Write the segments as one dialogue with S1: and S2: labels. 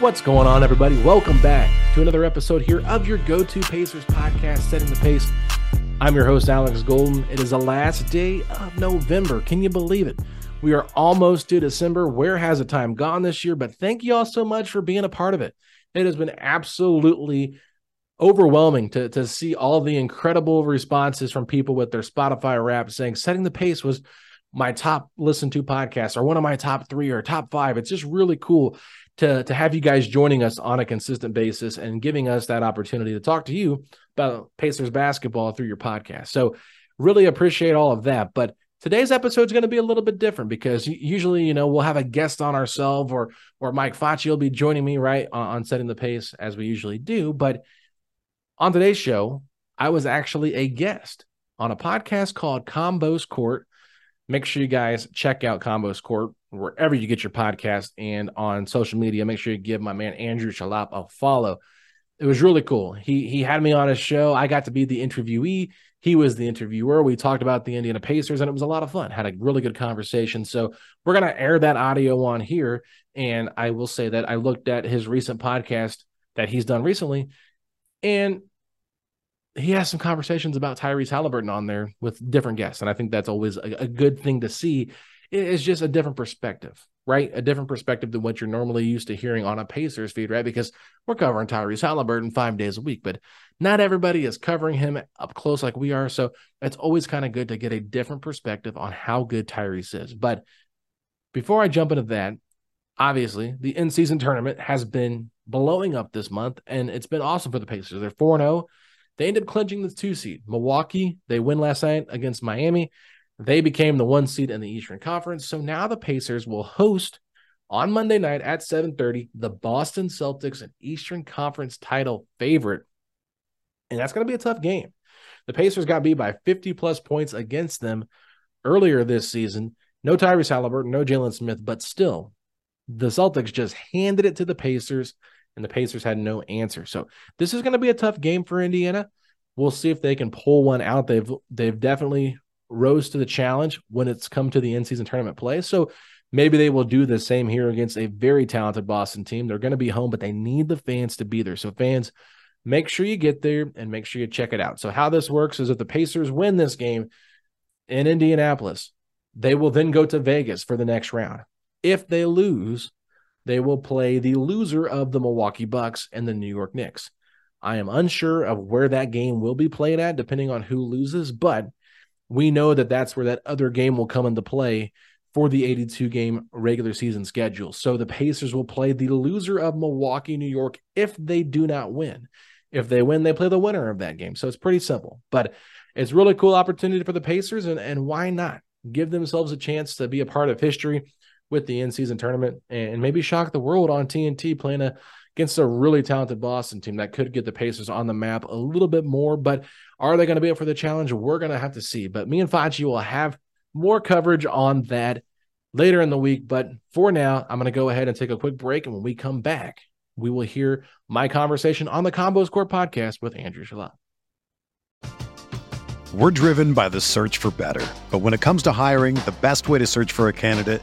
S1: What's going on, everybody? Welcome back to another episode here of your go to Pacers podcast, Setting the Pace. I'm your host, Alex Golden. It is the last day of November. Can you believe it? We are almost to December. Where has the time gone this year? But thank you all so much for being a part of it. It has been absolutely overwhelming to, to see all the incredible responses from people with their Spotify rap saying Setting the Pace was my top listened to podcasts or one of my top three or top five. It's just really cool to, to have you guys joining us on a consistent basis and giving us that opportunity to talk to you about Pacers basketball through your podcast. So really appreciate all of that. But today's episode is going to be a little bit different because usually, you know, we'll have a guest on ourselves or or Mike Facci will be joining me right on, on setting the pace as we usually do. But on today's show, I was actually a guest on a podcast called Combo's Court. Make sure you guys check out Combo's Court wherever you get your podcast and on social media. Make sure you give my man Andrew Shalap a follow. It was really cool. He he had me on his show. I got to be the interviewee. He was the interviewer. We talked about the Indiana Pacers, and it was a lot of fun. Had a really good conversation. So we're gonna air that audio on here. And I will say that I looked at his recent podcast that he's done recently, and he has some conversations about Tyrese Haliburton on there with different guests. And I think that's always a, a good thing to see. It's just a different perspective, right? A different perspective than what you're normally used to hearing on a Pacers feed, right? Because we're covering Tyrese Haliburton five days a week, but not everybody is covering him up close like we are. So it's always kind of good to get a different perspective on how good Tyrese is. But before I jump into that, obviously the in season tournament has been blowing up this month, and it's been awesome for the Pacers. They're 4 0. They ended up clinching the two seed. Milwaukee, they win last night against Miami. They became the one seed in the Eastern Conference. So now the Pacers will host on Monday night at 7:30 the Boston Celtics, an Eastern Conference title favorite. And that's going to be a tough game. The Pacers got beat by 50 plus points against them earlier this season. No Tyrese Haliburton, no Jalen Smith, but still, the Celtics just handed it to the Pacers, and the Pacers had no answer. So this is going to be a tough game for Indiana. We'll see if they can pull one out. They've they've definitely rose to the challenge when it's come to the in-season tournament play. So maybe they will do the same here against a very talented Boston team. They're going to be home, but they need the fans to be there. So fans, make sure you get there and make sure you check it out. So how this works is if the Pacers win this game in Indianapolis, they will then go to Vegas for the next round. If they lose, they will play the loser of the Milwaukee Bucks and the New York Knicks. I am unsure of where that game will be played at, depending on who loses, but we know that that's where that other game will come into play for the 82 game regular season schedule. So the Pacers will play the loser of Milwaukee, New York if they do not win. If they win, they play the winner of that game. So it's pretty simple. But it's really cool opportunity for the Pacers and and why not give themselves a chance to be a part of history with the in-season tournament and maybe shock the world on TNT playing a, against a really talented Boston team that could get the Pacers on the map a little bit more. But are they going to be up for the challenge? We're going to have to see. But me and Facci will have more coverage on that later in the week. But for now, I'm going to go ahead and take a quick break. And when we come back, we will hear my conversation on the Combo's Court podcast with Andrew Shalot.
S2: We're driven by the search for better. But when it comes to hiring, the best way to search for a candidate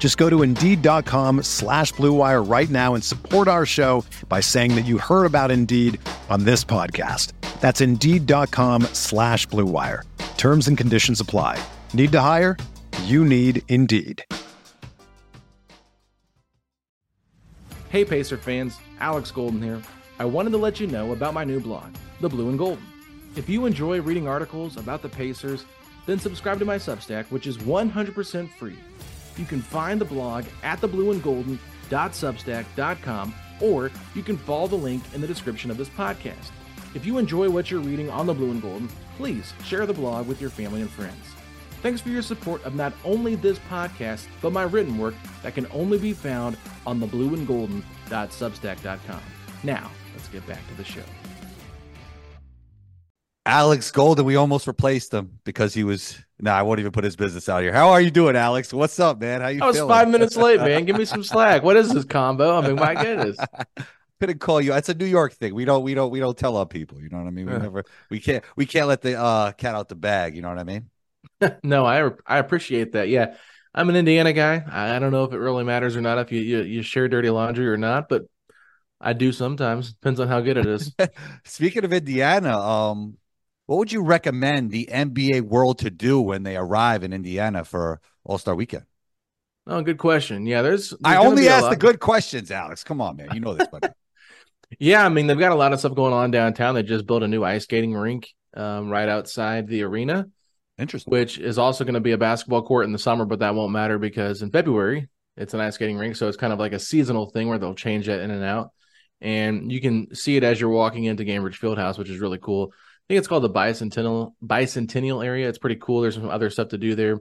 S2: Just go to Indeed.com slash BlueWire right now and support our show by saying that you heard about Indeed on this podcast. That's Indeed.com slash BlueWire. Terms and conditions apply. Need to hire? You need Indeed.
S1: Hey, Pacer fans, Alex Golden here. I wanted to let you know about my new blog, The Blue and Golden. If you enjoy reading articles about the Pacers, then subscribe to my Substack, which is 100% free. You can find the blog at theblueandgolden.substack.com, or you can follow the link in the description of this podcast. If you enjoy what you're reading on the Blue and Golden, please share the blog with your family and friends. Thanks for your support of not only this podcast, but my written work that can only be found on theblueandgolden.substack.com. Now, let's get back to the show.
S3: Alex Golden, we almost replaced him because he was. No, nah, I won't even put his business out here. How are you doing, Alex? What's up, man? How you?
S1: I was
S3: feeling?
S1: five minutes late, man. Give me some slack. What is this combo? I mean, my goodness.
S3: Couldn't call you. It's a New York thing. We don't. We don't. We don't tell our people. You know what I mean? We never. We can't. We can't let the uh, cat out the bag. You know what I mean?
S1: no, I I appreciate that. Yeah, I'm an Indiana guy. I, I don't know if it really matters or not if you, you you share dirty laundry or not, but I do sometimes. Depends on how good it is.
S3: Speaking of Indiana, um, what would you recommend the NBA world to do when they arrive in Indiana for All Star Weekend?
S1: Oh, good question. Yeah, there's. there's
S3: I only ask the good questions, Alex. Come on, man. You know this, buddy.
S1: yeah, I mean they've got a lot of stuff going on downtown. They just built a new ice skating rink um, right outside the arena.
S3: Interesting.
S1: Which is also going to be a basketball court in the summer, but that won't matter because in February it's an ice skating rink, so it's kind of like a seasonal thing where they'll change that in and out, and you can see it as you're walking into Gainbridge Fieldhouse, which is really cool. Think it's called the Bicentennial Bicentennial area. It's pretty cool. There's some other stuff to do there.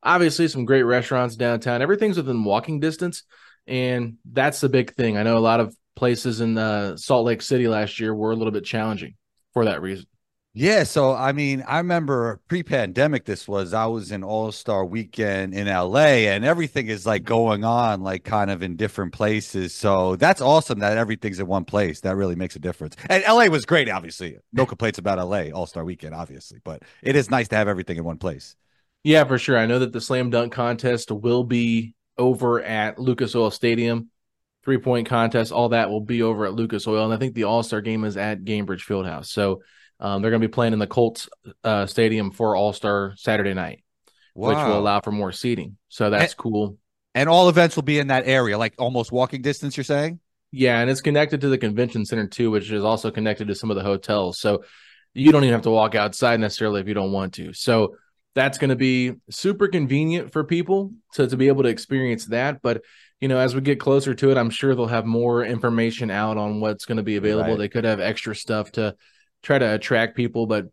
S1: Obviously, some great restaurants downtown. Everything's within walking distance, and that's the big thing. I know a lot of places in uh, Salt Lake City last year were a little bit challenging for that reason.
S3: Yeah, so I mean, I remember pre-pandemic this was I was in All-Star weekend in LA and everything is like going on like kind of in different places. So that's awesome that everything's in one place. That really makes a difference. And LA was great, obviously. No complaints about LA All-Star weekend, obviously, but it is nice to have everything in one place.
S1: Yeah, for sure. I know that the slam dunk contest will be over at Lucas Oil Stadium. Three point contest, all that will be over at Lucas Oil. And I think the All Star game is at Gainbridge Fieldhouse. So um, they're going to be playing in the Colts uh, Stadium for All Star Saturday night, wow. which will allow for more seating. So that's
S3: and,
S1: cool.
S3: And all events will be in that area, like almost walking distance. You're saying?
S1: Yeah, and it's connected to the convention center too, which is also connected to some of the hotels. So you don't even have to walk outside necessarily if you don't want to. So that's going to be super convenient for people to to be able to experience that. But you know, as we get closer to it, I'm sure they'll have more information out on what's going to be available. Right. They could have extra stuff to try to attract people, but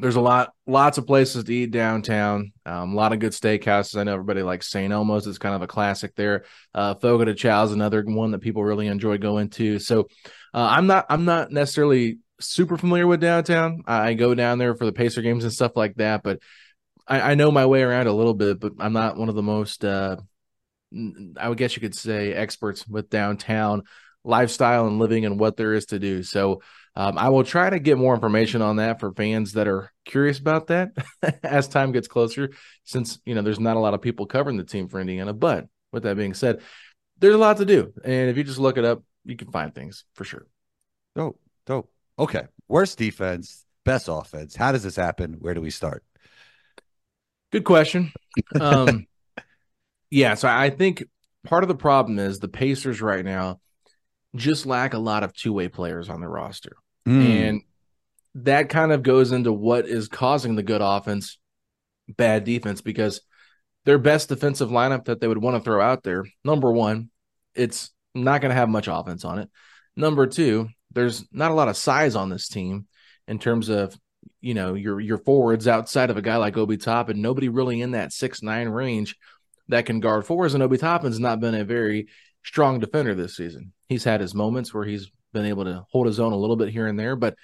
S1: there's a lot, lots of places to eat downtown. Um, a lot of good steakhouses. I know everybody likes St. Elmo's. It's kind of a classic there. Uh, Fogo de Chao is another one that people really enjoy going to. So uh, I'm not, I'm not necessarily super familiar with downtown. I go down there for the Pacer games and stuff like that, but I, I know my way around a little bit, but I'm not one of the most. Uh, I would guess you could say experts with downtown lifestyle and living and what there is to do. So um, I will try to get more information on that for fans that are curious about that as time gets closer, since you know there's not a lot of people covering the team for Indiana. But with that being said, there's a lot to do, and if you just look it up, you can find things for sure.
S3: Dope, dope. Okay, worst defense, best offense. How does this happen? Where do we start?
S1: Good question. Um, yeah, so I think part of the problem is the Pacers right now just lack a lot of two way players on their roster. Mm. And that kind of goes into what is causing the good offense, bad defense, because their best defensive lineup that they would want to throw out there, number one, it's not going to have much offense on it. Number two, there's not a lot of size on this team in terms of you know your your forwards outside of a guy like Obi Toppin, nobody really in that six nine range that can guard forwards. And Obi Toppin's not been a very strong defender this season. He's had his moments where he's been able to hold his own a little bit here and there, but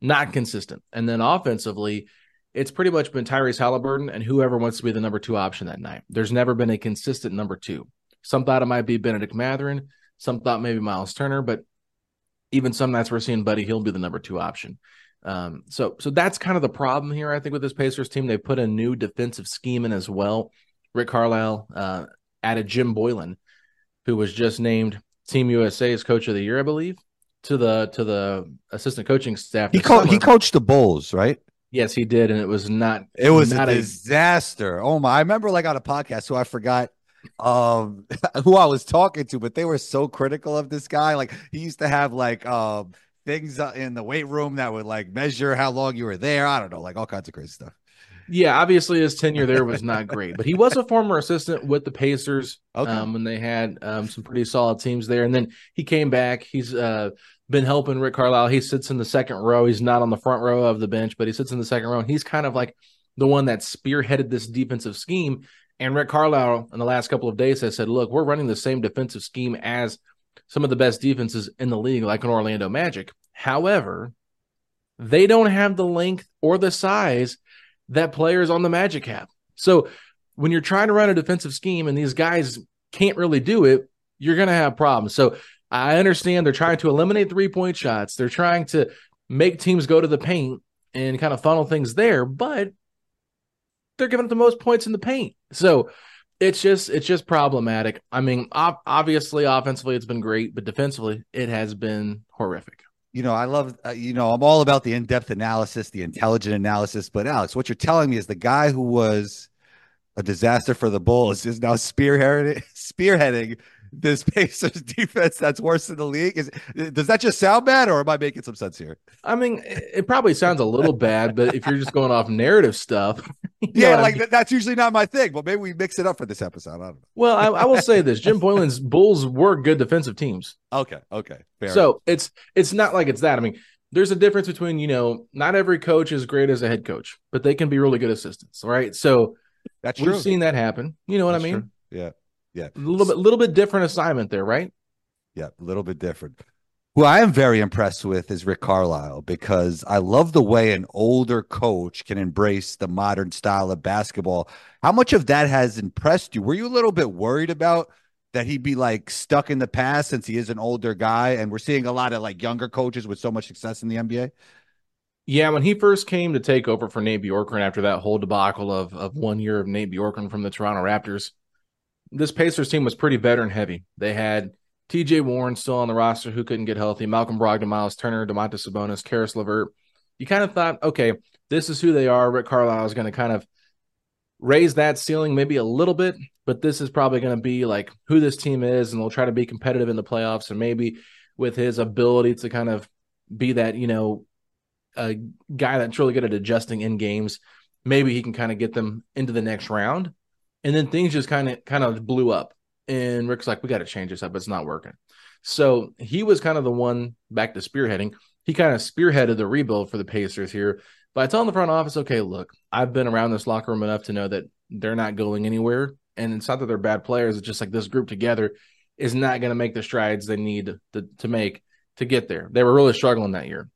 S1: not consistent. And then offensively, it's pretty much been Tyrese Haliburton and whoever wants to be the number two option that night. There's never been a consistent number two. Some thought it might be Bennedict Mathurin, Some thought maybe Miles Turner, but even some nights we're seeing Buddy Hield be the number two option. Um, so so that's kind of the problem here. I think with this Pacers team, they put a new defensive scheme in as well. Rick Carlisle uh, added Jim Boylan, who was just named Team USA's Coach of the Year, I believe, to the to the assistant coaching staff.
S3: He co- he coached the Bulls, right?
S1: Yes, he did, and it was not.
S3: It was not a disaster. A... Oh my! I remember like on a podcast, so I forgot um who I was talking to, but they were so critical of this guy. Like he used to have like um things in the weight room that would like measure how long you were there. I don't know, like all kinds of crazy stuff.
S1: Yeah, obviously his tenure there was not great, but he was a former assistant with the Pacers okay. um, when they had um, some pretty solid teams there. And then he came back. He's uh, been helping Rick Carlisle. He sits in the second row. He's not on the front row of the bench, but he sits in the second row. And he's kind of like the one that spearheaded this defensive scheme. And Rick Carlisle, in the last couple of days, has said, "Look, we're running the same defensive scheme as some of the best defenses in the league, like an Orlando Magic. However, they don't have the length or the size." That player is on the Magic have. So when you're trying to run a defensive scheme and these guys can't really do it, you're going to have problems. So I understand they're trying to eliminate three point shots. They're trying to make teams go to the paint and kind of funnel things there, but they're giving up the most points in the paint. So it's just it's just problematic. I mean, obviously offensively it's been great, but defensively it has been horrific
S3: you know, I love, uh, you know, I'm all about the in depth analysis, the intelligent analysis. But Alex, what you're telling me is the guy who was a disaster for the Bulls is now spearheading, spearheading this Pacers defense that's worse in the league. Is does that just sound bad, or am I making some sense here?
S1: I mean, it probably sounds a little bad, but if you're just going off narrative stuff,
S3: yeah, like I mean? that's usually not my thing. But maybe we mix it up for this episode. I don't know.
S1: Well, I, I will say this: Jim Boylan's Bulls were good defensive teams.
S3: Okay, okay,
S1: so enough. it's it's not like it's that. I mean, there's a difference between you know, not every coach is great as a head coach, but they can be really good assistants, right? So
S3: that's
S1: we've
S3: true.
S1: seen that happen. You know what
S3: that's
S1: I mean?
S3: True. Yeah. Yeah.
S1: A little bit, little bit different assignment there, right?
S3: Yeah, a little bit different. Who I am very impressed with is Rick Carlisle because I love the way an older coach can embrace the modern style of basketball. How much of that has impressed you? Were you a little bit worried about that he'd be like stuck in the past since he is an older guy and we're seeing a lot of like younger coaches with so much success in the NBA?
S1: Yeah, when he first came to take over for Nate Bjorkgren after that whole debacle of of one year of Nate Bjorkgren from the Toronto Raptors, this Pacers team was pretty veteran heavy. They had TJ Warren still on the roster who couldn't get healthy, Malcolm Brogdon, Miles Turner, Domantas Sabonis, Caris LeVert. You kind of thought, okay, this is who they are. Rick Carlisle is going to kind of raise that ceiling maybe a little bit, but this is probably going to be like who this team is, and they'll try to be competitive in the playoffs. And maybe with his ability to kind of be that, you know, a guy that's really good at adjusting in games, maybe he can kind of get them into the next round and then things just kind of kind of blew up. And rick's like we got to change this up. It's not working. So he was kind of the one back to spearheading. He kind of spearheaded the rebuild for the pacers here by telling the front office okay look i've been around this locker room enough to know that they're not going anywhere. And it's not that they're bad players. It's just like this group together is not going to make the strides they need to, to make to get there. They were really struggling that year.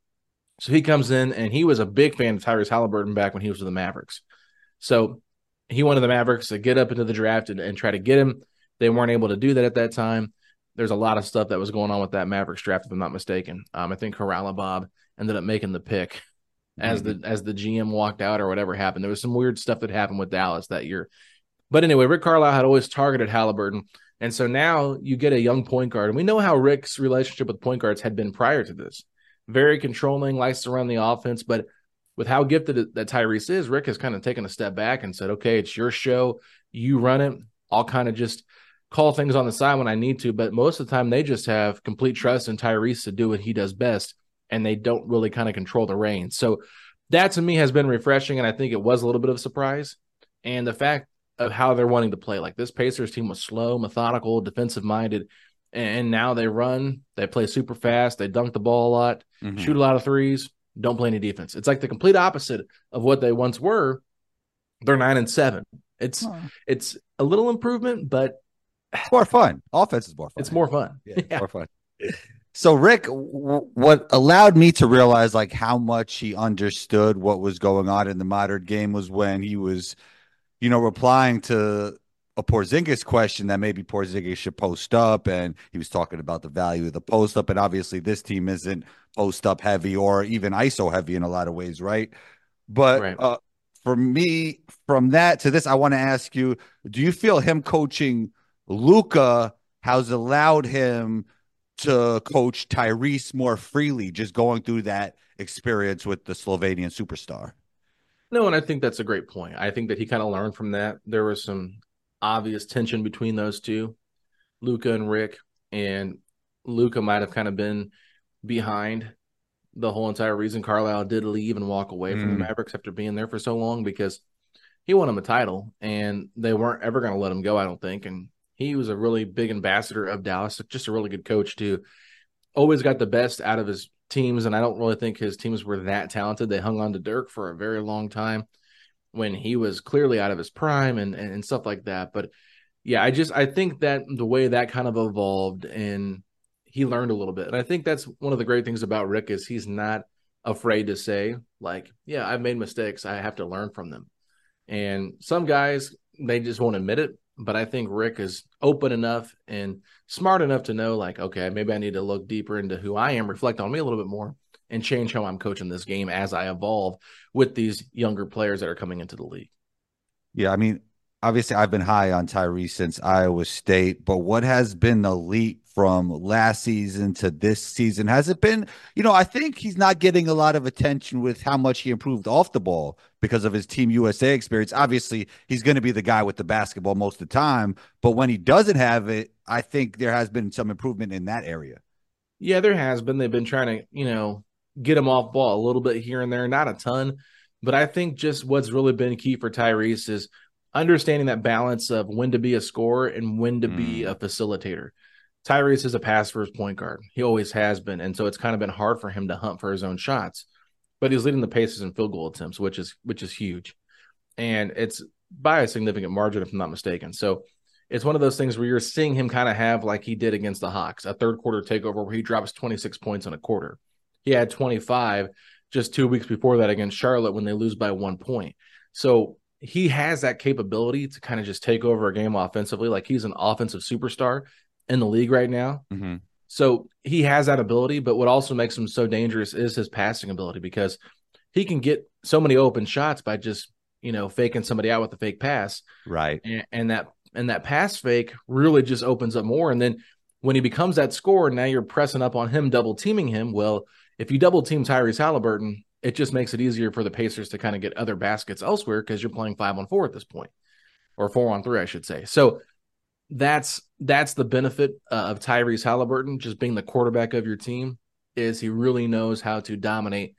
S1: So he comes in and he was a big fan of Tyrese Haliburton back when he was with the Mavericks. So he wanted the Mavericks to get up into the draft and, and try to get him. They weren't able to do that at that time. There's a lot of stuff that was going on with that Mavericks draft, if I'm not mistaken. Um, I think Haralabos ended up making the pick as mm-hmm. the as the GM walked out or whatever happened. There was some weird stuff that happened with Dallas that year. But anyway, Rick Carlisle had always targeted Haliburton. And so now you get a young point guard. And we know how Rick's relationship with point guards had been prior to this. Very controlling, likes to run the offense. But with how gifted that Tyrese is, Rick has kind of taken a step back and said, okay, it's your show. You run it. I'll kind of just call things on the side when I need to. But most of the time, they just have complete trust in Tyrese to do what he does best. And they don't really kind of control the reins. So that to me has been refreshing. And I think it was a little bit of a surprise. And the fact of how they're wanting to play. Like this Pacers team was slow, methodical, defensive minded, and now they run, they play super fast, they dunk the ball a lot, mm-hmm. shoot a lot of threes, don't play any defense. It's like the complete opposite of what they once were. They're nine and seven. It's oh. it's a little improvement, but
S3: it's more fun. Offense is more fun.
S1: It's more fun.
S3: Yeah, yeah. more fun. So Rick, w- what allowed me to realize like how much he understood what was going on in the modern game was when he was you know, replying to a Porzingis question that maybe Porzingis should post up, and he was talking about the value of the post up, and obviously this team isn't post up heavy or even ISO heavy in a lot of ways, right? But right. Uh, for me, from that to this, I want to ask you: Do you feel him coaching Luka has allowed him to coach Tyrese more freely, just going through that experience with the Slovenian superstar?
S1: No, and I think that's a great point. I think that he kind of learned from that. There was some obvious tension between those two, Luka and Rick, and Luka might have kind of been behind the whole entire reason Carlisle did leave and walk away mm. from the mm. Mavericks after being there for so long because he won him a title and they weren't ever going to let him go, I don't think. And he was a really big ambassador of Dallas, just a really good coach too. Always got the best out of his teams, and I don't really think his teams were that talented. They hung on to Dirk for a very long time when he was clearly out of his prime and, and, and stuff like that. But yeah, I just I think that the way that kind of evolved and he learned a little bit. And I think that's one of the great things about Rick is he's not afraid to say, like, yeah, I've made mistakes. I have to learn from them. And some guys, they just won't admit it but I think Rick is open enough and smart enough to know, like, okay, maybe I need to look deeper into who I am, reflect on me a little bit more, and change how I'm coaching this game as I evolve with these younger players that are coming into the league.
S3: Yeah, I mean, obviously, I've been high on Tyrese since Iowa State, but what has been the leap from last season to this season? Has it been, you know, I think he's not getting a lot of attention with how much he improved off the ball because of his Team USA experience. Obviously, he's going to be the guy with the basketball most of the time, but when he doesn't have it, I think there has been some improvement in that area.
S1: Yeah, there has been. They've been trying to, you know, get him off ball a little bit here and there, not a ton. But I think just what's really been key for Tyrese is understanding that balance of when to be a scorer and when to mm. be a facilitator. Tyrese is a pass first point guard. He always has been. And so it's kind of been hard for him to hunt for his own shots. But he's leading the Pacers in field goal attempts, which is which is huge. And it's by a significant margin, if I'm not mistaken. So it's one of those things where you're seeing him kind of have like he did against the Hawks, a third quarter takeover where he drops 26 points in a quarter. He had 25 just two weeks before that against Charlotte when they lose by one point. So he has that capability to kind of just take over a game offensively. Like he's an offensive superstar in the league right now. Mm-hmm. So he has that ability, but what also makes him so dangerous is his passing ability because he can get so many open shots by just you know faking somebody out with a fake pass,
S3: right?
S1: And, and that and that pass fake really just opens up more. And then when he becomes that scorer, now you're pressing up on him, double teaming him. Well, if you double team Tyrese Haliburton, it just makes it easier for the Pacers to kind of get other baskets elsewhere because you're playing five on four at this point, or four on three, I should say. So that's that's the benefit uh, of Tyrese Haliburton just being the quarterback of your team is he really knows how to dominate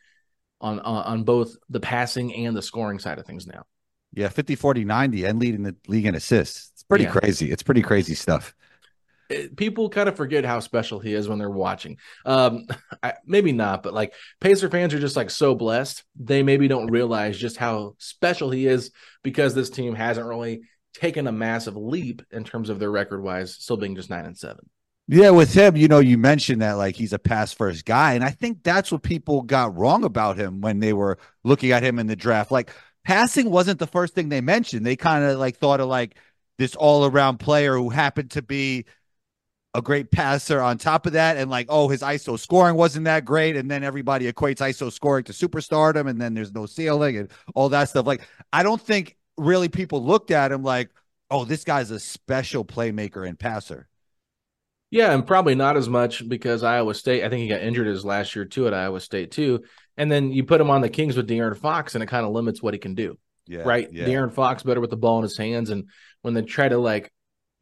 S1: on on, on both the passing and the scoring side of things now.
S3: Yeah, 50 40 90 and leading the league in assists. It's pretty yeah. crazy. It's pretty crazy stuff.
S1: It, people kind of forget how special he is when they're watching. Um, I, maybe not, but like Pacer fans are just like so blessed. They maybe don't realize just how special he is because this team hasn't really taken a massive leap in terms of their record wise, still being just nine and seven.
S3: Yeah, with him, you know, you mentioned that like he's a pass first guy. And I think that's what people got wrong about him when they were looking at him in the draft. Like passing wasn't the first thing they mentioned. They kind of like thought of like this all around player who happened to be a great passer on top of that. And like, oh, his ISO scoring wasn't that great. And then everybody equates ISO scoring to superstardom. And then there's no ceiling and all that stuff. Like, I don't think really people looked at him like, oh, this guy's a special playmaker and passer.
S1: Yeah, and probably not as much because Iowa State. I think he got injured his last year too at Iowa State too. And then you put him on the Kings with De'Aaron Fox, and it kind of limits what he can do.
S3: Yeah,
S1: right.
S3: Yeah.
S1: De'Aaron Fox better with the ball in his hands, and when they try to like,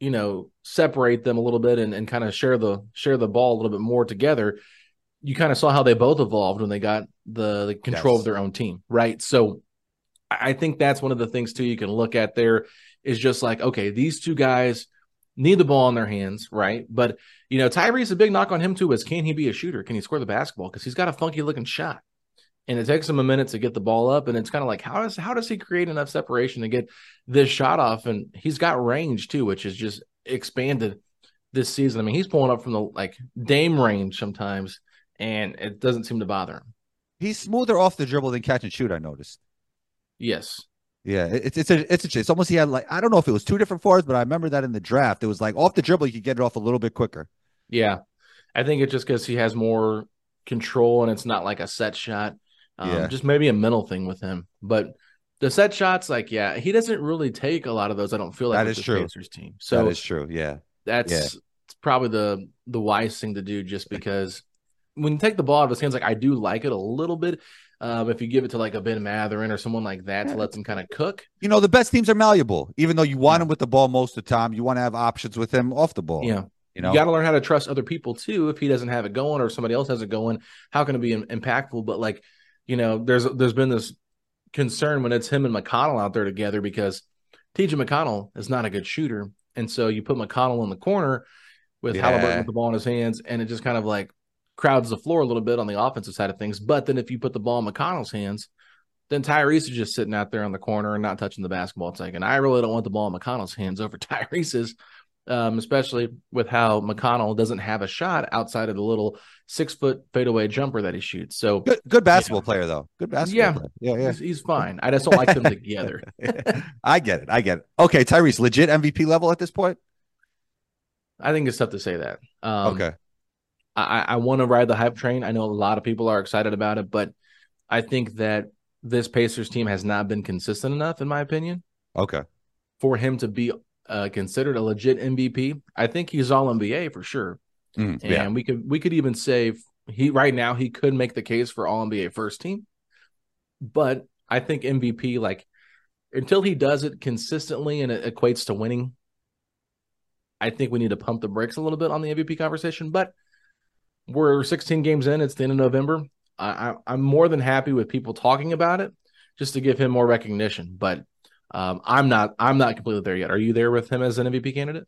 S1: you know, separate them a little bit and, and kind of share the share the ball a little bit more together, you kind of saw how they both evolved when they got the, the control
S3: Yes.
S1: of their own team. Right. So I think that's one of the things too you can look at there is just like, okay, these two guys need the ball in their hands, right? But you know, Tyrese, a big knock on him too is can he be a shooter? Can he score the basketball? Because he's got a funky looking shot. And it takes him a minute to get the ball up. And it's kind of like, how does how does he create enough separation to get this shot off? And he's got range too, which is just expanded this season. I mean, he's pulling up from the like Dame range sometimes, and it doesn't seem to bother him.
S3: He's smoother off the dribble than catch and shoot, I noticed.
S1: Yes.
S3: Yeah, it's it's a it's a it's almost he had like I don't know if it was two different fours, but I remember that in the draft it was like off the dribble you could get it off a little bit quicker.
S1: Yeah. I think it's just because he has more control and it's not like a set shot. Um,
S3: Yeah.
S1: Just maybe a mental thing with him. But the set shots, like, yeah, he doesn't really take a lot of those. I don't feel like
S3: that is
S1: the
S3: true.
S1: Pacers team. So
S3: that is true. Yeah,
S1: that's
S3: Yeah.
S1: probably the the wise thing to do just because when you take the ball out of his hands, like I do like it a little bit. Um, if you give it to like a Ben Mathurin or someone like that to let them kind of cook.
S3: you know the best teams are malleable. Even though you want him with the ball most of the time, you want to have options with him off the ball.
S1: Yeah.
S3: you know.
S1: You got to learn how to trust other people too. If he doesn't have it going or somebody else has it going, how can it be impactful? But like, you know, there's there's been this concern when it's him and McConnell out there together because TJ McConnell is not a good shooter, and so you put McConnell in the corner with
S3: Yeah.
S1: Haliburton with the ball in his hands, and it just kind of like crowds the floor a little bit on the offensive side of things. But then if you put the ball in McConnell's hands, then Tyrese is just sitting out there on the corner and not touching the basketball. It's like, and I really don't want the ball in McConnell's hands over Tyrese's um, especially with how McConnell doesn't have a shot outside of the little six foot fadeaway jumper that he shoots. So
S3: good good basketball player though. Good basketball
S1: Yeah.
S3: player. Yeah, yeah.
S1: he's, he's fine. I just don't like them together.
S3: I get it. I get it. Okay, Tyrese, legit MVP level at this point.
S1: I think it's tough to say that. Um,
S3: okay,
S1: I, I want to ride the hype train. I know a lot of people are excited about it, but I think that this Pacers team has not been consistent enough, in my opinion,
S3: okay.
S1: for him to be uh, considered a legit MVP. I think he's all NBA for sure.
S3: Mm,
S1: And we could we could even say he right now he could make the case for all NBA first team. But I think MVP like until he does it consistently and it equates to winning, I think we need to pump the brakes a little bit on the MVP conversation. But we're 16 games in, it's the end of November. I, I'm more than happy with people talking about it just to give him more recognition. But um, I'm not I'm not completely there yet. Are you there with him as an MVP candidate?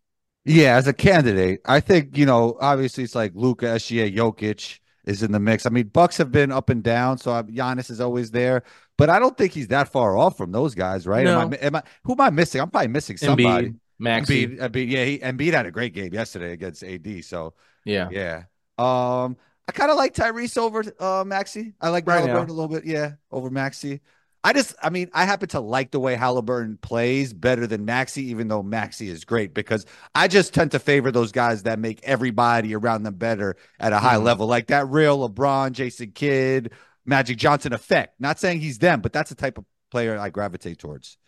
S3: Yeah. As a candidate, I think you know. Obviously, it's like Luka, SGA, Jokic is in the mix. I mean, Bucks have been up and down, so Giannis is always there. But I don't think he's that far off from those guys, right? Am,
S1: No.
S3: I, am I? Who am I missing? I'm probably missing somebody.
S1: Embiid, Maxey.
S3: Embiid, Embiid, yeah, he, Embiid had a great game yesterday against AD. So
S1: Yeah.
S3: yeah, um, I kind of like Tyrese over uh Maxey. I like
S1: Right Haliburton
S3: a little bit, yeah, over Maxey. I just, I mean, I happen to like the way Haliburton plays better than Maxey, even though Maxey is great because I just tend to favor those guys that make everybody around them better at a high
S1: Mhm.
S3: level, like that real LeBron, Jason Kidd, Magic Johnson effect. Not saying he's them, but that's the type of player I gravitate towards.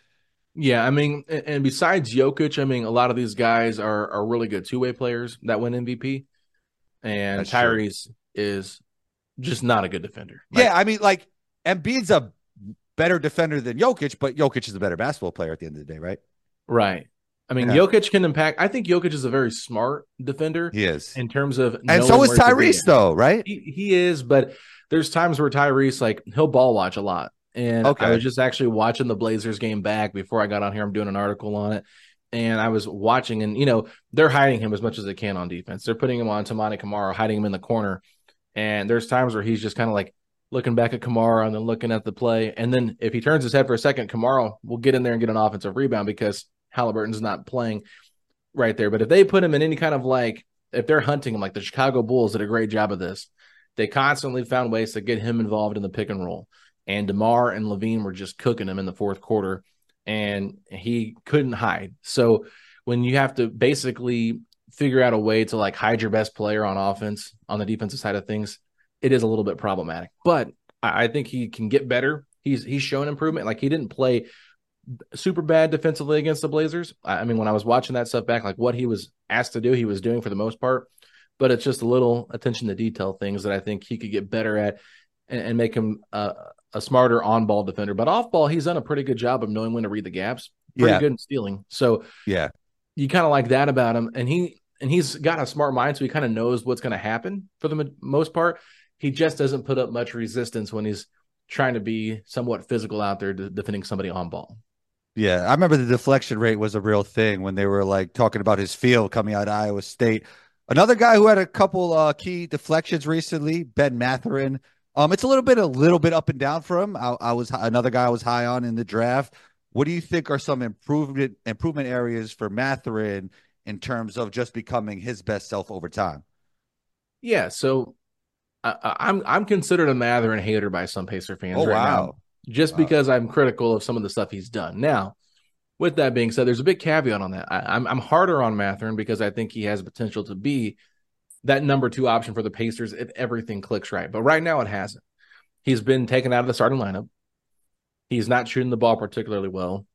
S1: Yeah, I mean, and, besides Jokic, I mean, a lot of these guys are are really good two way players that win MVP, and
S3: That's true.
S1: Tyrese is just not a good defender. Like,
S3: yeah, I mean, like Embiid's a better defender than Jokic, but Jokic is a better basketball player at the end of the day, right?
S1: right. I mean,
S3: Yeah.
S1: Jokic can impact. I think Jokic is a very smart defender
S3: He is.
S1: in terms of,
S3: And so is
S1: where to be
S3: Tyrese, though, right?
S1: He, he is, but there's times where Tyrese like he'll ball watch a lot. And
S3: Okay.
S1: I was just actually watching the Blazers game back before I got on here. I'm doing an article on it. And I was watching, and you know, they're hiding him as much as they can on defense. They're putting him on Toumani Camara, hiding him in the corner. And there's times where he's just kind of like looking back at Camara and then looking at the play. And then if he turns his head for a second, Camara will get in there and get an offensive rebound because Haliburton's not playing right there. But if they put him in any kind of like, if they're hunting him, like the Chicago Bulls did a great job of this, they constantly found ways to get him involved in the pick and roll. and DeMar and LaVine were just cooking him in the fourth quarter, and he couldn't hide. So when you have to basically figure out a way to like hide your best player on offense on the defensive side of things, it is a little bit problematic. But I, I think he can get better. He's he's shown improvement. Like he didn't play super bad defensively against the Blazers. I mean, when I was watching that stuff back, like what he was asked to do, he was doing for the most part. But it's just a little attention to detail things that I think he could get better at and, and make him uh, a smarter on ball defender. But off ball, he's done a pretty good job of knowing when to read the gaps. Pretty
S3: Yeah.
S1: good in stealing. So
S3: Yeah.
S1: you kind of like that about him. And he and he's got a smart mind, so he kind of knows what's going to happen for the mo- most part. He just doesn't put up much resistance when he's trying to be somewhat physical out there defending somebody on ball.
S3: Yeah, I remember the deflection rate was a real thing when they were like talking about his field coming out of Iowa State. Another guy who had a couple uh, key deflections recently, Ben Mathurin. Um, it's a little bit, a little bit up and down for him. I, I was another guy I was high on in the draft. What do you think are some improvement improvement areas for Mathurin in terms of just becoming his best self over time?
S1: Yeah, so I, I- I'm I'm considered a Mathurin hater by some Pacer fans
S3: Oh,
S1: right
S3: wow.
S1: now, just
S3: Wow.
S1: because I'm critical of some of the stuff he's done. Now, with that being said, there's a big caveat on that. I, I'm I'm harder on Mathurin because I think he has potential to be that number two option for the Pacers if everything clicks right. But right now it hasn't. He's been taken out of the starting lineup. He's not shooting the ball particularly well.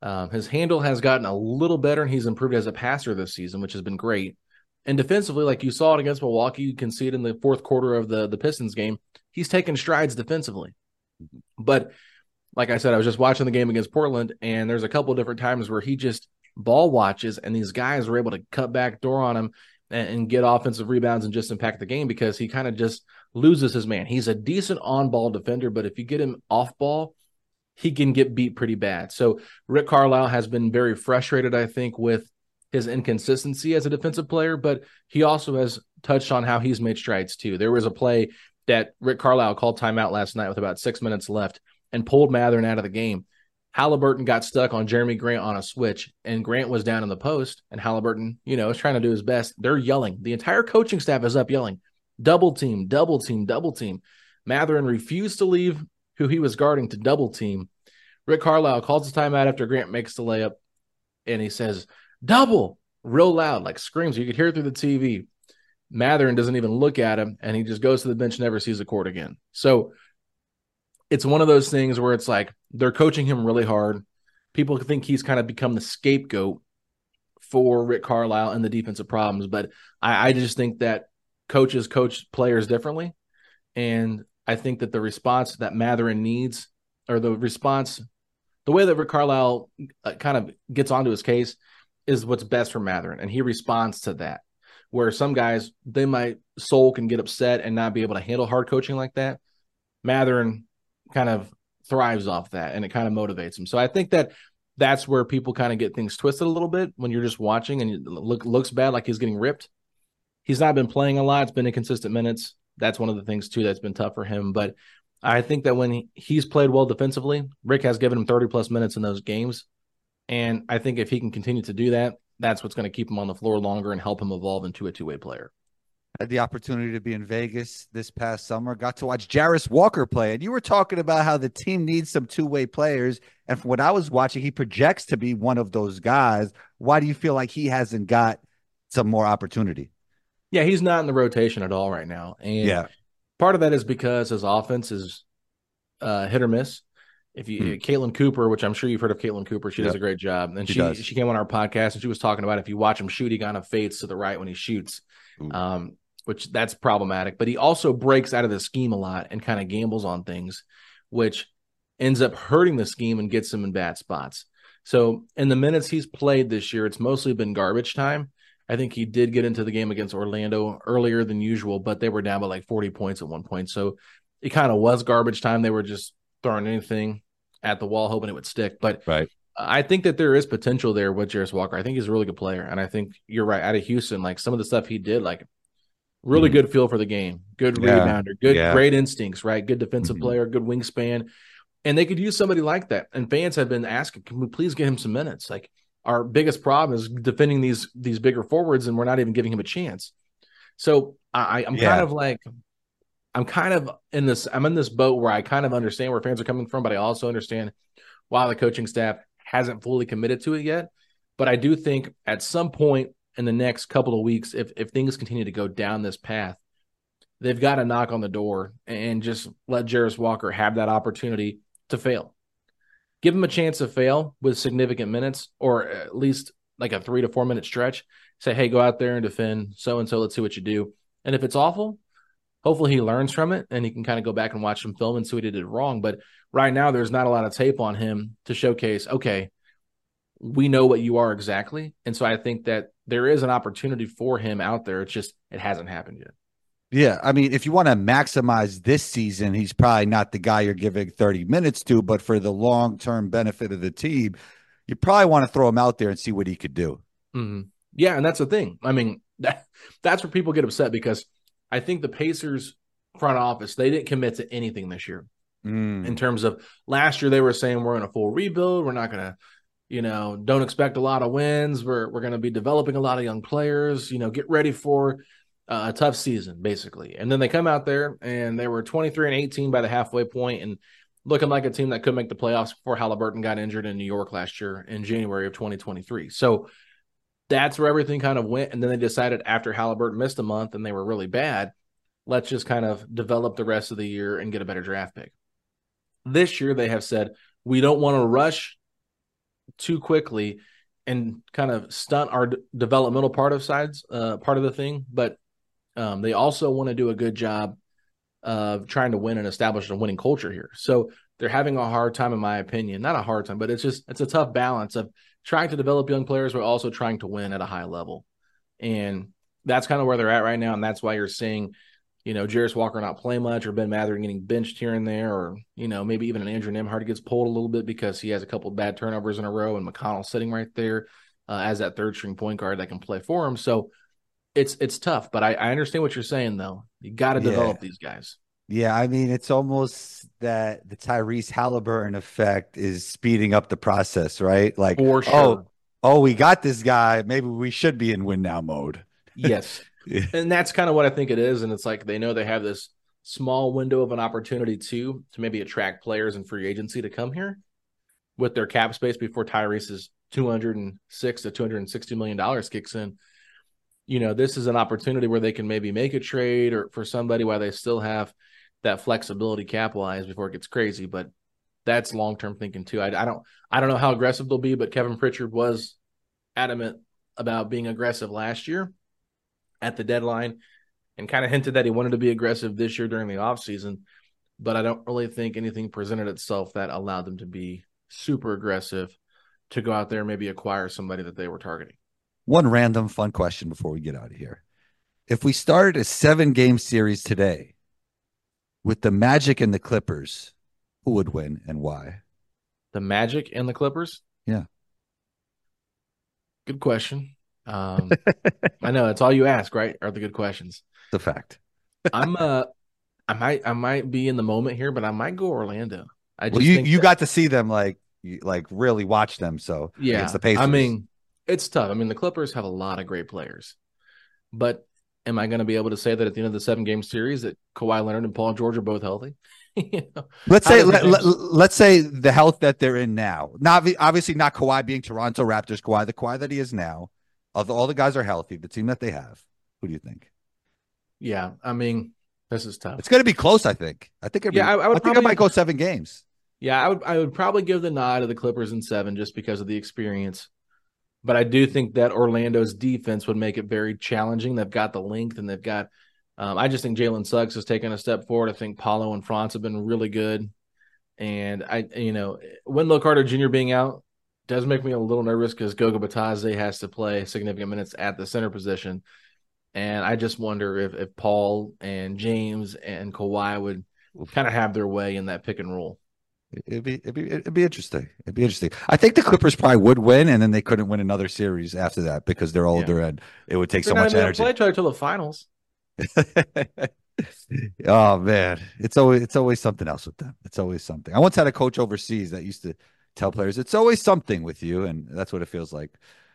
S1: Um, his handle has gotten a little better, and he's improved as a passer this season, which has been great. And defensively, like you saw it against Milwaukee, you can see it in the fourth quarter of the the Pistons game. He's taken strides defensively. But like I said, I was just watching the game against Portland, and there's a couple different times where he just ball watches, and these guys were able to cut back door on him and, and get offensive rebounds and just impact the game because he kind of just loses his man. He's a decent on ball defender, but if you get him off ball, he can get beat pretty bad. So Rick Carlisle has been very frustrated, I think, with his inconsistency as a defensive player, but he also has touched on how he's made strides too. There was a play that Rick Carlisle called timeout last night with about six minutes left and pulled Mathurin out of the game. Haliburton got stuck on Jerami Grant on a switch, and Grant was down in the post, and Haliburton, you know, is trying to do his best. They're yelling. The entire coaching staff is up yelling, double team, double team, double team. Mathurin refused to leave who he was guarding to double team. Rick Carlisle calls the timeout after Grant makes the layup, and he says, double, real loud, like screams. You could hear through the TV. Mathurin doesn't even look at him, and he just goes to the bench, never sees the court again. So it's one of those things where it's like they're coaching him really hard. People think he's kind of become the scapegoat for Rick Carlisle and the defensive problems, but I, I just think that coaches coach players differently, and I think that the response that Mathurin needs, or the response, the way that Rick Carlisle uh, kind of gets onto his case, is what's best for Mathurin, and he responds to that. Where some guys they might soul can get upset and not be able to handle hard coaching like that. Mathurin kind of thrives off that, and it kind of motivates him. So I think that that's where people kind of get things twisted a little bit when you're just watching and it look looks bad like he's getting ripped. He's not been playing a lot; it's been inconsistent minutes. That's one of the things too that's been tough for him. But I think that when he's played well defensively, Rick has given him 30 plus minutes in those games. And I think if he can continue to do that, that's what's going to keep him on the floor longer and help him evolve into a two way player.
S3: had the opportunity to be in Vegas this past summer. Got to watch Jarace Walker play, and you were talking about how the team needs some two-way players. And from what I was watching, he projects to be one of those guys. Why do you feel like he hasn't got some more opportunity?
S1: Yeah, he's not in the rotation at all right now. And yeah, part of that is because his offense is uh, hit or miss. If you
S3: Hmm.
S1: Caitlin Cooper, which I'm sure you've heard of Caitlin Cooper, she does a great job. And
S3: She
S1: she she came on our podcast and she was talking about if you watch him shoot, he kind of fades to the right when he shoots. Um, which that's problematic. But he also breaks out of the scheme a lot and kind of gambles on things, which ends up hurting the scheme and gets him in bad spots. So in the minutes he's played this year, it's mostly been garbage time. I think he did get into the game against Orlando earlier than usual, but they were down by like 40 points at one point. So it kind of was garbage time. They were just throwing anything at the wall, hoping it would stick. But
S3: Right.
S1: I think that there is potential there with Jarace Walker. I think he's a really good player. And I think you're right. Out of Houston, like some of the stuff he did, like really
S3: Mhm.
S1: good feel for the game, good
S3: Yeah.
S1: rebounder, good,
S3: Yeah.
S1: great instincts, right? Good defensive
S3: Mhm.
S1: player, good wingspan. And they could use somebody like that. And fans have been asking, can we please get him some minutes? Like our biggest problem is defending these these bigger forwards, and we're not even giving him a chance. So I, I'm
S3: Yeah.
S1: kind of like I'm kind of in this. I'm in this boat where I kind of understand where fans are coming from, but I also understand why the coaching staff hasn't fully committed to it yet. But I do think at some point in the next couple of weeks, if if things continue to go down this path, they've got to knock on the door and just let Jarace Walker have that opportunity to fail. Give him a chance to fail with significant minutes, or at least like a three to four minute stretch. Say, hey, go out there and defend so and so. Let's see what you do. And if it's awful, hopefully he learns from it and he can kind of go back and watch some film and see what he did wrong. But right now, there's not a lot of tape on him to showcase, okay, we know what you are exactly. And so I think that there is an opportunity for him out there. It's just, it hasn't happened yet.
S3: Yeah, I mean, if you want to maximize this season, he's probably not the guy you're giving 30 minutes to, but for the long term benefit of the team, you probably want to throw him out there and see what he could do.
S1: Mm-hmm. Yeah, and that's the thing. I mean, that, that's where people get upset because I think the Pacers front office they didn't commit to anything this year. Mm. In terms of last year, they were saying we're in a full rebuild. We're not going to, you know, don't expect a lot of wins. We're we're going to be developing a lot of young players. You know, get ready for uh, a tough season, basically. And then they come out there and they were 23 and 18 by the halfway point and looking like a team that could make the playoffs before Haliburton got injured in New York last year in January of 2023. So that's where everything kind of went. And then they decided after Haliburton missed a month and they were really bad, let's just kind of develop the rest of the year and get a better draft pick. This year, they have said, we don't want to rush too quickly and kind of stunt our d- developmental part of sides, uh, part of the thing. But um, they also want to do a good job of trying to win and establish a winning culture here. So they're having a hard time, in my opinion. Not a hard time, but it's just it's a tough balance of trying to develop young players, but also trying to win at a high level. And that's kind of where they're at right now. And that's why you're seeing, you know, Jarace Walker not play much or Ben Mathurin getting benched here and there, or, you know, maybe even an Andrew Nembhard gets pulled a little bit because he has a couple bad turnovers in a row and McConnell sitting right there uh, as that third string point guard that can play for him. So it's it's tough, but I, I understand what you're saying though. You got to develop yeah. these guys.
S3: Yeah, I mean, it's almost that the Tyrese Haliburton effect is speeding up the process, right? Like,
S1: oh, sure.
S3: oh, oh, we got this guy. Maybe we should be in win now mode.
S1: yes, yeah. and that's kind of what I think it is. And it's like they know they have this small window of an opportunity too to maybe attract players and free agency to come here with their cap space before Tyrese's 206 to 260 million dollars kicks in you know, this is an opportunity where they can maybe make a trade or for somebody while they still have that flexibility cap wise before it gets crazy. But that's long term thinking too. I, I, don't I don't know how aggressive they'll be, but Kevin Pritchard was adamant about being aggressive last year at the deadline and kind of hinted that he wanted to be aggressive this year during the offseason. But I don't really think anything presented itself that allowed them to be super aggressive to go out there and maybe acquire somebody that they were targeting.
S3: One random fun question before we get out of here. If we started a seven game series today with the Magic and the Clippers, who would win and why?
S1: The Magic and the Clippers?
S3: Yeah.
S1: Good question. Um, I know it's all you ask, right? Are the good questions.
S3: The fact.
S1: I'm uh I might I might be in the moment here, but I might go Orlando. I
S3: just well, you you that... got to see them like like really watch them. So
S1: yeah, it's the Pacers. I mean, it's tough. I mean, the Clippers have a lot of great players, but am I going to be able to say that at the end of the seven game series that Kawhi Leonard and Paul George are both healthy?
S3: you know, let's say let, let, let's say the health that they're in now. Not obviously not Kawhi being Toronto Raptors Kawhi, the Kawhi that he is now. Although all the guys are healthy, the team that they have. Who do you think?
S1: Yeah, I mean, this is tough.
S3: It's going to be close. I think. I think. yeah, I, I, would. I think probably, I might go seven games.
S1: Yeah, I would. I would probably give the nod to the Clippers in seven just because of the experience. But I do think that Orlando's defense would make it very challenging. They've got the length and they've got. Um, I just think Jalen Suggs has taken a step forward. I think Paolo and Franz have been really good, and I, you know, Wendell Carter Jr. being out does make me a little nervous because Goga Bitadze has to play significant minutes at the center position, and I just wonder if if Paul and James and Kawhi would kind of have their way in that pick and roll.
S3: It'd be, it'd be it'd be interesting. It'd be interesting. I think the Clippers probably would win, and then they couldn't win another series after that because they're older yeah. and it would take They're so much energy.
S1: Play each other till the finals.
S3: oh man, it's always it's always something else with them. It's always something. I once had a coach overseas that used to tell players it's always something with you, and that's what it feels like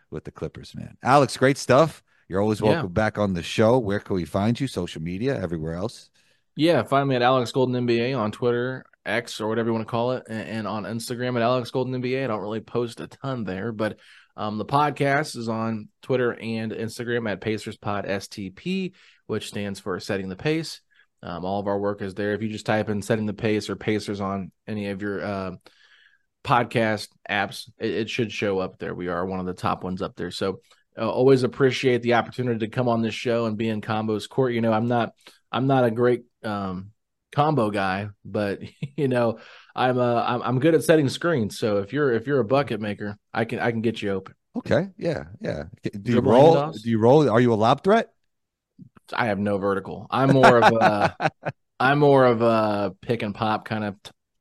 S3: with the Clippers, man. Alex, great stuff. You're always welcome yeah. back on the show. Where can we find you? Social media, everywhere else.
S1: Yeah, find me at Alex Golden NBA on Twitter, X, or whatever you want to call it, and, and on Instagram at Alex Golden NBA. I don't really post a ton there, but um, the podcast is on Twitter and Instagram at Pacers Pod STP, which stands for Setting the Pace. Um, all of our work is there. If you just type in Setting the Pace or Pacers on any of your uh, podcast apps, it, it, should show up there. We are one of the top ones up there. So uh, always appreciate the opportunity to come on this show and be in Combo's Court. You know, I'm not I'm not a great um, combo guy, but you know, I'm uh I'm, I'm good at setting screens. So if you're if you're a bucket maker, I can I can get you open.
S3: Okay, yeah, yeah. Do you roll? Do you roll? Are you a lob threat?
S1: I have no vertical. I'm more of a I'm more of a pick and pop kind of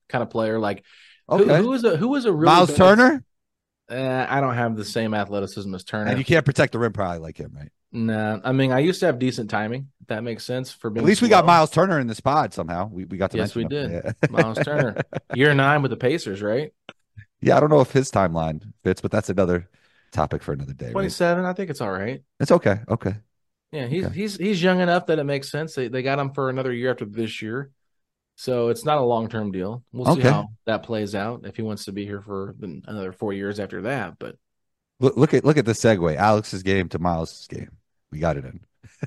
S1: kind of player. Like okay. who, who was a who is a really
S3: Miles Turner?
S1: Uh, I don't have the same athleticism as Turner.
S3: And you can't protect the rim probably like him, right?
S1: Nah, I mean, I used to have decent timing. If that makes sense for being.
S3: At least we got Miles Turner in the spot somehow. We we got to.
S1: Yes, we did. Yeah. Miles Turner, year nine with the Pacers, right?
S3: Yeah, I don't know if his timeline fits, but that's another topic for another day.
S1: Twenty-seven. Right? I think it's all right.
S3: It's okay. Okay.
S1: Yeah, he's okay. he's he's young enough that it makes sense. They they got him for another year after this year, so it's not a long term deal. We'll see how that plays out if he wants to be here for another four years after that. But
S3: look look at look at the segue. Alex's game to Miles' game. We got it in.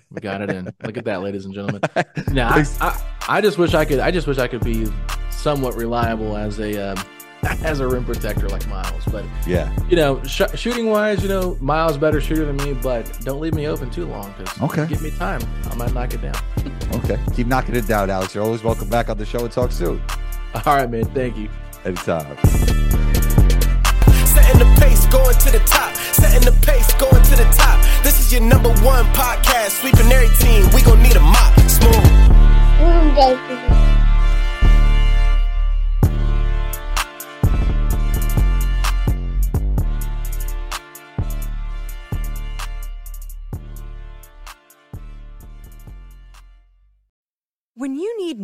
S1: We got it in. Look at that, ladies and gentlemen. Now, I, I, I, just wish I could. I just wish I could be somewhat reliable as a um, as a rim protector like Miles. But
S3: yeah,
S1: you know, sh- shooting wise, you know, Miles better shooter than me. But don't leave me open too long because
S3: okay,
S1: give me time. I might knock it down.
S3: okay, keep knocking it down, Alex. You're always welcome back on the show and talk soon.
S1: All right, man. Thank you.
S3: Anytime
S4: setting the pace, going to the top. Setting the pace, going to the top. This is your number one podcast. Sweeping every team. We gon' need a mop. Smooth.